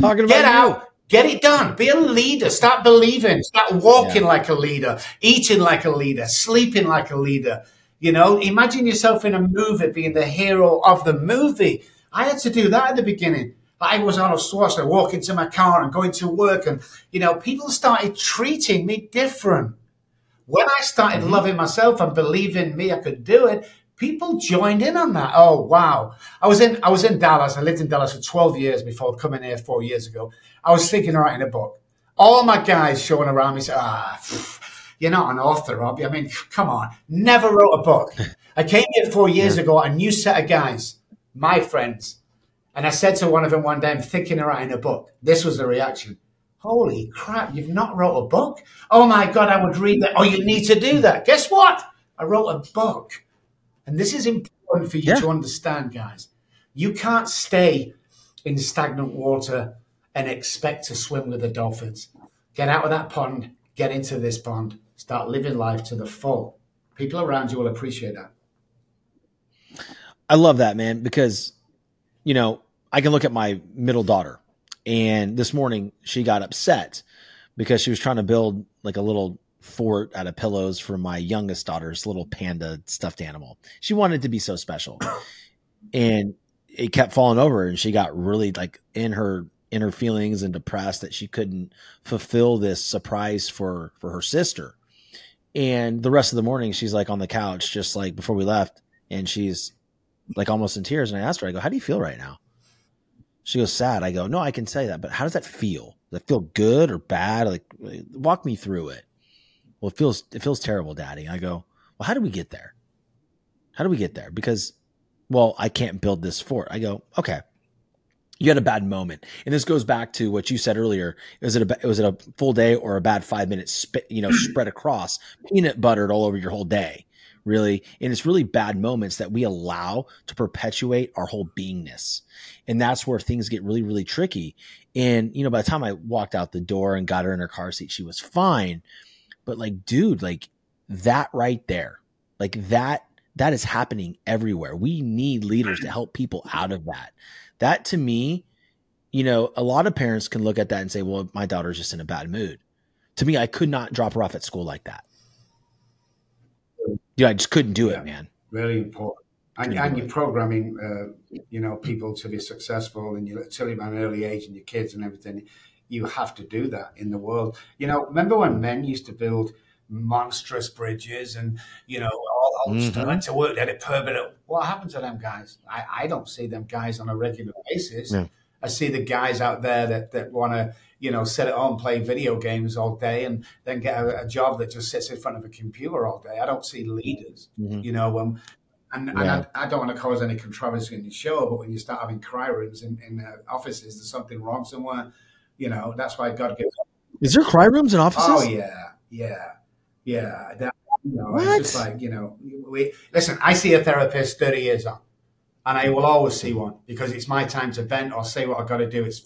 talking about Get out. Get it done. Be a leader. Start believing. Start walking yeah. like a leader, eating like a leader, sleeping like a leader. You know, imagine yourself in a movie being the hero of the movie. I had to do that at the beginning. I was on a Schwarzenegger, walking to my car and going to work, and you know, people started treating me different. When I started mm-hmm. loving myself and believing me, I could do it. People joined in on that. Oh wow! I was in I was in Dallas. I lived in Dallas for twelve years before coming here four years ago. I was thinking of writing a book. All my guys showing around me said, "Ah, you're not an author, Robb. I mean, come on. Never wrote a book. I came here four years yeah. ago, a new set of guys, my friends, and I said to one of them one day, I'm thinking of writing a book. This was the reaction. Holy crap, you've not wrote a book? Oh my God, I would read that. Oh, you need to do that. Guess what? I wrote a book. And this is important for you yeah. to understand, guys. You can't stay in stagnant water and expect to swim with the dolphins. Get out of that pond, get into this pond, start living life to the full. People around you will appreciate that. I love that, man, because, you know, I can look at my middle daughter and this morning she got upset because she was trying to build like a little fort out of pillows for my youngest daughter's little panda stuffed animal. She wanted to be so special. *coughs* And it kept falling over and she got really like in her inner feelings and depressed that she couldn't fulfill this surprise for for her sister. And the rest of the morning she's like on the couch just like before we left and she's like almost in tears and I asked her I go, "How do you feel right now?" She goes, sad. I go, no, I can say that, but how does that feel? Does it feel good or bad? Like, walk me through it. Well, it feels, it feels terrible, daddy. I go, well, how do we get there? How do we get there? Because, well, I can't build this fort. I go, okay. You had a bad moment, and this goes back to what you said earlier. Was it a was it a full day or a bad five minutes? You know, spread *clears throat* across, peanut buttered all over your whole day really? And it's really bad moments that we allow to perpetuate our whole beingness. And that's where things get really really tricky. And you know by the time i walked out the door and got her in her car seat she was fine. But like dude like that right there like that that is happening everywhere. We need leaders to help people out of that that to me you know a lot of parents can look at that and say well my daughter's just in a bad mood to me i could not drop her off at school like that yeah, I just couldn't do yeah, it, man. Really important. And, and you're programming, uh, you know, people to be successful, and you're telling them at an early age, and your kids and everything. You have to do that in the world. You know, remember when men used to build monstrous bridges and you know all mm-hmm. stuff went to work. They had a permanent. What happened to them guys? I, I don't see them guys on a regular basis. Yeah. I see the guys out there that, that want to, you know, sit at home, play video games all day and then get a, a, job that just sits in front of a computer all day. I don't see leaders, mm-hmm. you know, um, and, yeah. and I, I, don't want to cause any controversy in the show, but when you start having cry rooms in, in uh, offices, there's something wrong somewhere. You know, that's why God gives. Is there cry rooms in offices? Oh yeah, yeah, yeah. That, you know, what? it's just like you know, we listen. I see a therapist thirty years on, and I will always see one because it's my time to vent or say what I've got to do. It's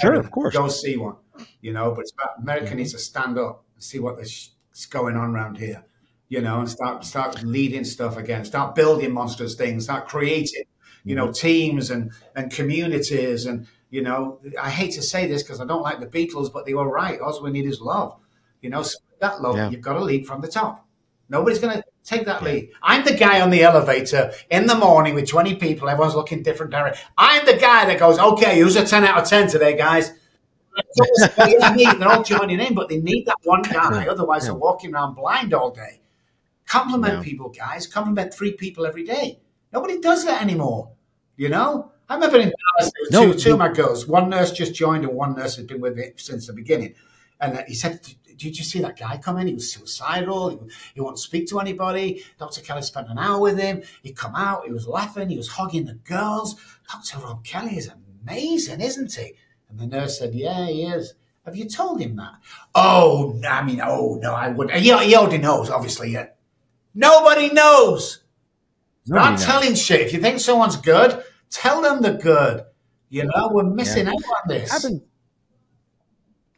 sure, of course, go see one. You know, but America mm-hmm. needs to stand up and see what is going on around here you know, and start start leading stuff again, start building monstrous things, start creating, you know, mm-hmm. teams and and communities and you know, I hate to say this because I don't like the Beatles, but they were right. All we need is love. You know, that love, yeah. you've got to lead from the top. Nobody's going to take that lead. I'm the guy on the elevator in the morning with 20 people. Everyone's looking different direction. I'm the guy that goes, okay, who's a 10 out of 10 today, guys? *laughs* they're all joining in, but they need that one guy. Otherwise, they're walking around blind all day. Compliment yeah. people, guys. Compliment three people every day. Nobody does that anymore. You know? I remember in Dallas, there no, two, two of my girls. One nurse just joined, and one nurse has been with me since the beginning. And he said, "Did you see that guy come in? He was suicidal. He, he wouldn't speak to anybody. Dr. Kelly spent an hour with him. He come out. He was laughing. He was hugging the girls. Dr. Robb Kelly is amazing, isn't he?" And the nurse said, "Yeah, he is." Have you told him that? Oh, no, I mean, oh no, I wouldn't. He, he already knows, obviously. Yeah. Nobody knows. Nobody Not knows. telling shit. If you think someone's good, tell them they're good. You know, we're missing yeah. out on this.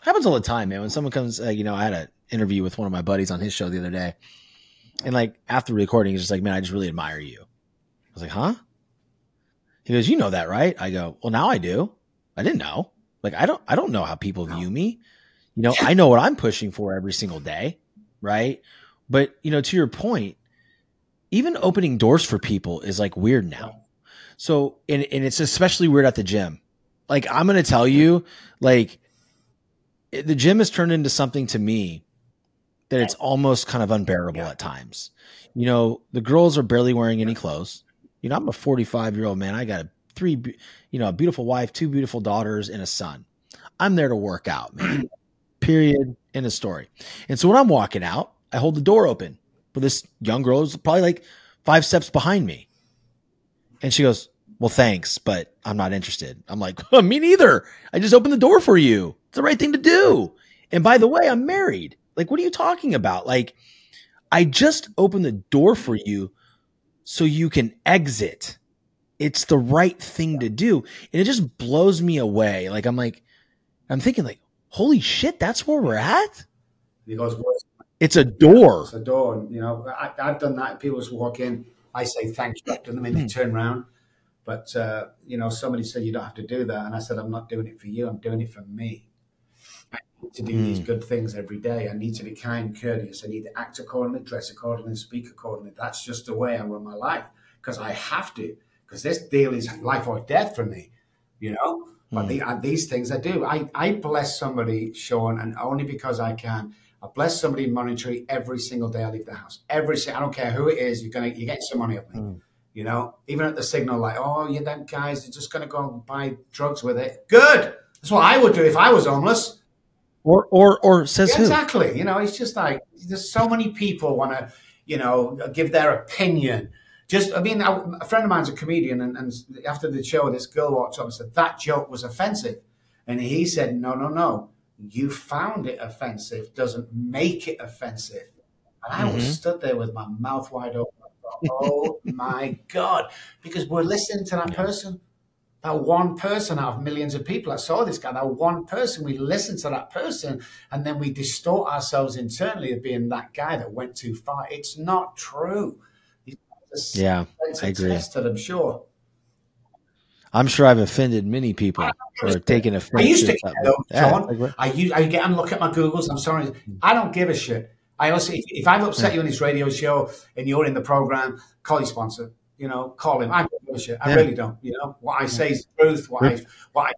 Happens all the time, man. When someone comes, uh, you know, I had an interview with one of my buddies on his show the other day, and like after recording, he's just like, "Man, I just really admire you." I was like, "Huh?" He goes, "You know that, right?" I go, "Well, now I do. I didn't know. Like, I don't, I don't know how people view me. You know, I know what I'm pushing for every single day, right? But, you know, to your point, even opening doors for people is like weird now. So, and, and it's especially weird at the gym. Like, I'm going to tell you, like, the gym has turned into something to me that it's almost kind of unbearable yeah. at times. You know, the girls are barely wearing any clothes. You know, I'm a 45 year old man. I got a three, you know, a beautiful wife, two beautiful daughters, and a son. I'm there to work out, man. *clears throat* Period. In a story. And so when I'm walking out, I hold the door open, but this young girl is probably like five steps behind me. And she goes, Well, thanks, but I'm not interested. I'm like, *laughs* Me neither. I just opened the door for you. It's the right thing to do. And by the way, I'm married. Like, what are you talking about? Like, I just opened the door for you so you can exit. It's the right thing to do. And it just blows me away. Like, I'm like, I'm thinking, like, holy shit, that's where we're at? He goes, it's a door. It's a door. You know, I, have done that. People just walk in. I say thanks to them and they turn around. But, uh, you know, somebody said you don't have to do that. And I said, I'm not doing it for you. I'm doing it for me. I need to do mm. these good things every day. I need to be kind, courteous. I need to act accordingly, dress accordingly, speak accordingly. That's just the way I run my life because I have to. Because this deal is life or death for me, you know? But mm. the, uh, these things I do. I, I bless somebody, Shawn, and only because I can – I bless somebody monetarily every single day I leave the house. Every I don't care who it is, you're gonna you get some money off me. Mm. You know, even at the signal, like, oh, you them guys, they're just gonna go and buy drugs with it. Good. That's what I would do if I was homeless. Or or or says yeah, exactly. You know, it's just like there's so many people want to, you know, give their opinion. Just, I mean, a friend of mine's a comedian, and, and after the show, this girl walked up and said that joke was offensive, and he said, no, no, no you found it offensive doesn't make it offensive. And I mm-hmm. was stood there with my mouth wide open. oh *laughs* my God. Because we're listening to that person, that one person out of millions of people. I saw this guy, that one person. We listen to that person and then we distort ourselves internally of being that guy that went too far. It's not true. Yeah, I agree. Tested, I'm sure. I'm sure I've offended many people or taking offense. I used to, though, John. Yeah, I use, I get and look at my Googles. I'm sorry, I don't give a shit. I also, if, if I've upset yeah. you on this radio show and you're in the program, call your sponsor. You know, call him. I don't give a shit. I yeah. really don't. You know, what I say is the truth. What I, what I,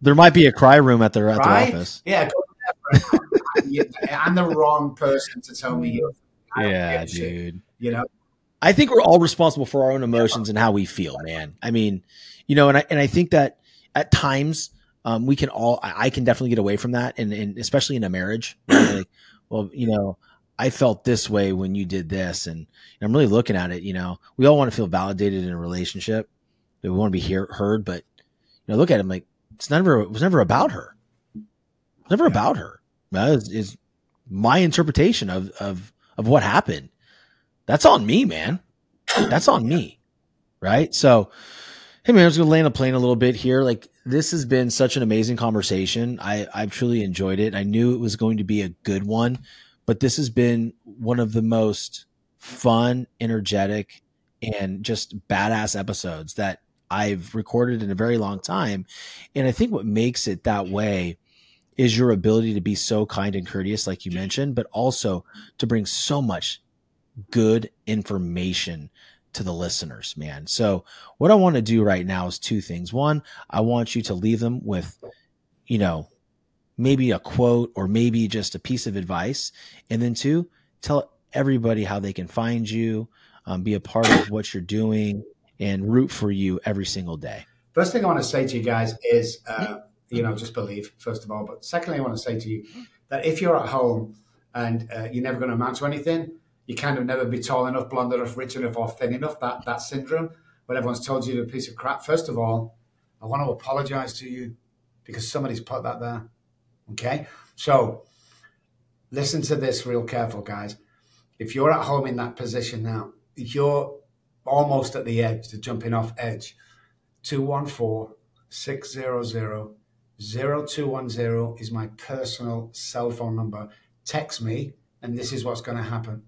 there might be a cry room at their at their office. Yeah, I'm the wrong person to tell me. Yeah, dude. Shit, you know, I think we're all responsible for our own emotions and how we feel, man. I mean, you know, and I and I think that at times um, we can all I, I, can definitely get away from that and, and especially in a marriage like, well you know i felt this way when you did this and, and, i'm really looking at it you know we all want to feel validated in a relationship we want to be hear, heard but you know look at him like it's never it was never about her it's never yeah. about her that is, is my interpretation of of of what happened that's on me man that's on me right so Hey man, I was gonna land a plane a little bit here. Like this has been such an amazing conversation. I I've truly enjoyed it. I knew it was going to be a good one, but this has been one of the most fun, energetic, and just badass episodes that I've recorded in a very long time. And I think what makes it that way is your ability to be so kind and courteous, like you mentioned, but also to bring so much good information to the listeners, man. So what I want to do right now is two things. One, I want you to leave them with, you know, maybe a quote or maybe just a piece of advice. And then two, tell everybody how they can find you, um, be a part of what you're doing and root for you every single day. First thing I want to say to you guys is, uh, you know, just believe, first of all. But secondly, I want to say to you that if you're at home and uh, you're never going to amount to anything, you kind of never be tall enough, blonde enough, rich enough, or thin enough. That that syndrome, when everyone's told you you're a piece of crap. First of all, I want to apologize to you because somebody's put that there. Okay, so listen to this real careful, guys. If you're at home in that position now, you're almost at the edge, the jumping off edge. 214 600 0210 is my personal cell phone number. Text me, and this is what's going to happen.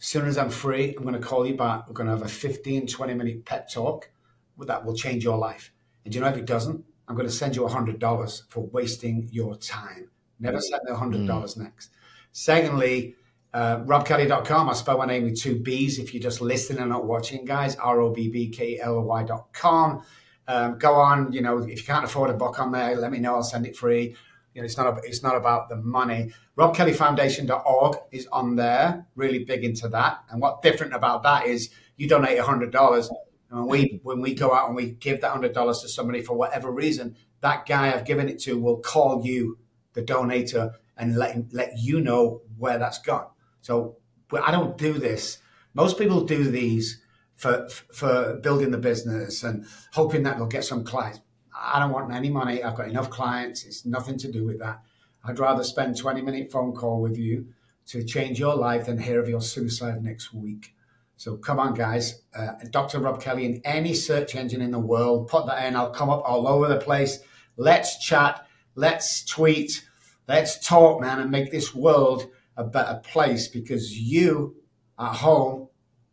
As soon as I'm free, I'm going to call you back. We're going to have a 15, 20 minute pep talk that will change your life. And do you know if it doesn't? I'm going to send you $100 for wasting your time. Never send me $100 mm. next. Secondly, uh, robbkelly.com. I spell my name with two B's if you're just listening and not watching, guys. R O B B K L O Y.com. Um, go on, you know, if you can't afford a book on there, let me know. I'll send it free. You know, it's not, it's not about the money. RobbKellyFoundation.org is on there, really big into that. And what's different about that is you donate $100. And when we, when we go out and we give that $100 to somebody for whatever reason, that guy I've given it to will call you, the donator, and let, let you know where that's gone. So I don't do this. Most people do these for, for building the business and hoping that they'll get some clients. I don't want any money. I've got enough clients. It's nothing to do with that. I'd rather spend 20 minute phone call with you to change your life than hear of your suicide next week. So come on, guys. Uh, Dr. Robb Kelly in any search engine in the world, put that in. I'll come up all over the place. Let's chat. Let's tweet. Let's talk, man, and make this world a better place because you at home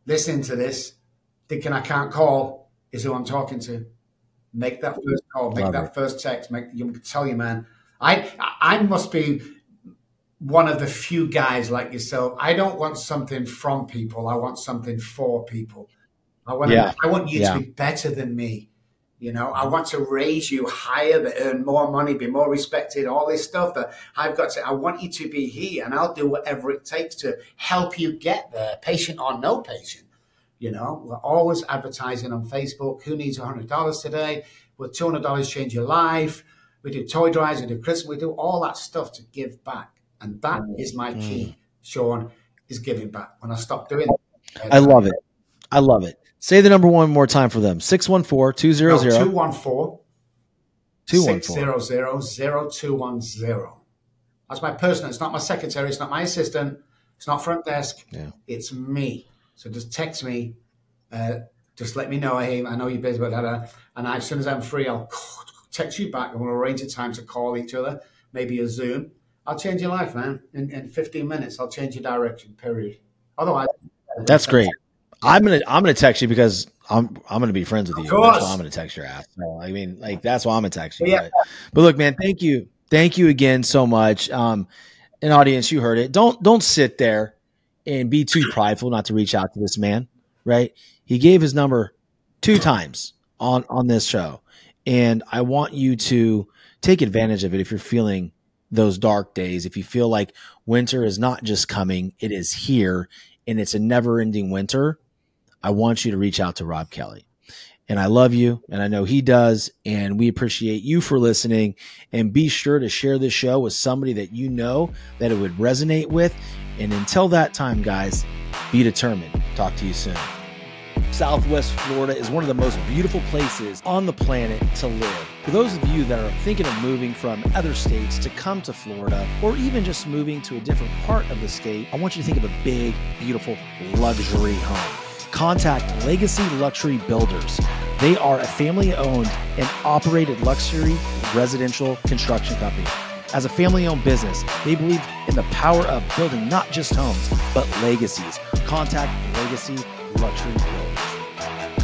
listening to this, thinking I can't call, is who I'm talking to. Make that first call, make Love that it. first text. Make you tell you, man. I I must be one of the few guys like yourself. I don't want something from people. I want something for people. I want yeah. I want you yeah. to be better than me. You know, I want to raise you higher, that earn more money, be more respected, all this stuff that I've got to. I want you to be here, and I'll do whatever it takes to help you get there, patient or no patient. You know, we're always advertising on Facebook. Who needs $100 today? Will $200 change your life? We do toy drives, we do Christmas, we do all that stuff to give back. And that mm. is my key, mm. Shawn, is giving back. When I stop doing it, I love it. I love it. Say the number one more time for them 614 200 214 214 That's my personal. It's not my secretary. It's not my assistant. It's not front desk. Yeah. It's me. So just text me. Uh, just let me know. Hey, I know you're busy, but that, and I, as soon as I'm free, I'll *sniffs* text you back and we'll arrange a time to call each other, maybe a Zoom. I'll change your life, man. In, in 15 minutes, I'll change your direction. Period. Otherwise, that's great. I'm gonna I'm gonna text you because I'm I'm gonna be friends with you. That's why I'm gonna text your ass. So, I mean, like that's why I'm gonna text you. Yeah. But, but look, man, thank you, thank you again so much. Um, an audience, you heard it. Don't don't sit there and be too prideful not to reach out to this man, right? He gave his number two times on on this show, and I want you to take advantage of it if you're feeling those dark days. If you feel like winter is not just coming, it is here, and it's a never-ending winter. I want you to reach out to Robb Kelly. And I love you, and I know he does. And we appreciate you for listening. And be sure to share this show with somebody that you know that it would resonate with. And until that time, guys, be determined. Talk to you soon. Southwest Florida is one of the most beautiful places on the planet to live. For those of you that are thinking of moving from other states to come to Florida, or even just moving to a different part of the state, I want you to think of a big, beautiful luxury home contact Legacy Luxury Builders. They are a family owned and operated luxury residential construction company. As a family owned business, they believe in the power of building not just homes, but legacies. Contact Legacy Luxury Builders.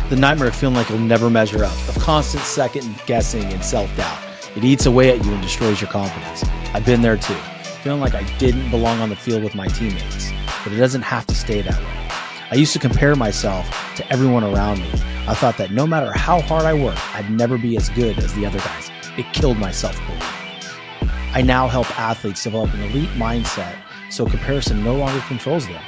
The nightmare of feeling like you'll never measure up, of constant second guessing and self doubt. It eats away at you and destroys your confidence. I've been there too, feeling like I didn't belong on the field with my teammates, but it doesn't have to stay that way. I used to compare myself to everyone around me. I thought that no matter how hard I worked, I'd never be as good as the other guys. It killed my self belief. I now help athletes develop an elite mindset so comparison no longer controls them.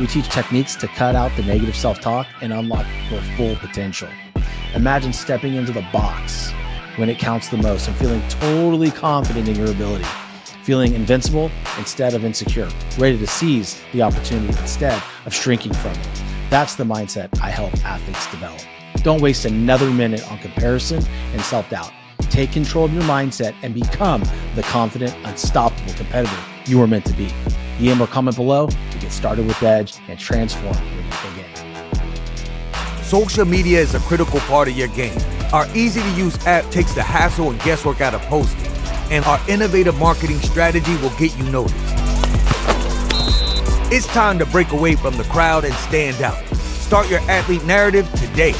We teach techniques to cut out the negative self talk and unlock their full potential. Imagine stepping into the box when it counts the most and feeling totally confident in your ability feeling invincible instead of insecure, ready to seize the opportunity instead of shrinking from it. That's the mindset I help athletes develop. Don't waste another minute on comparison and self doubt. Take control of your mindset and become the confident, unstoppable competitor you were meant to be. DM or comment below to get started with Edge and transform your game. Social media is a critical part of your game. Our easy to use app takes the hassle and guesswork out of posting and our innovative marketing strategy will get you noticed. It's time to break away from the crowd and stand out. Start your athlete narrative today.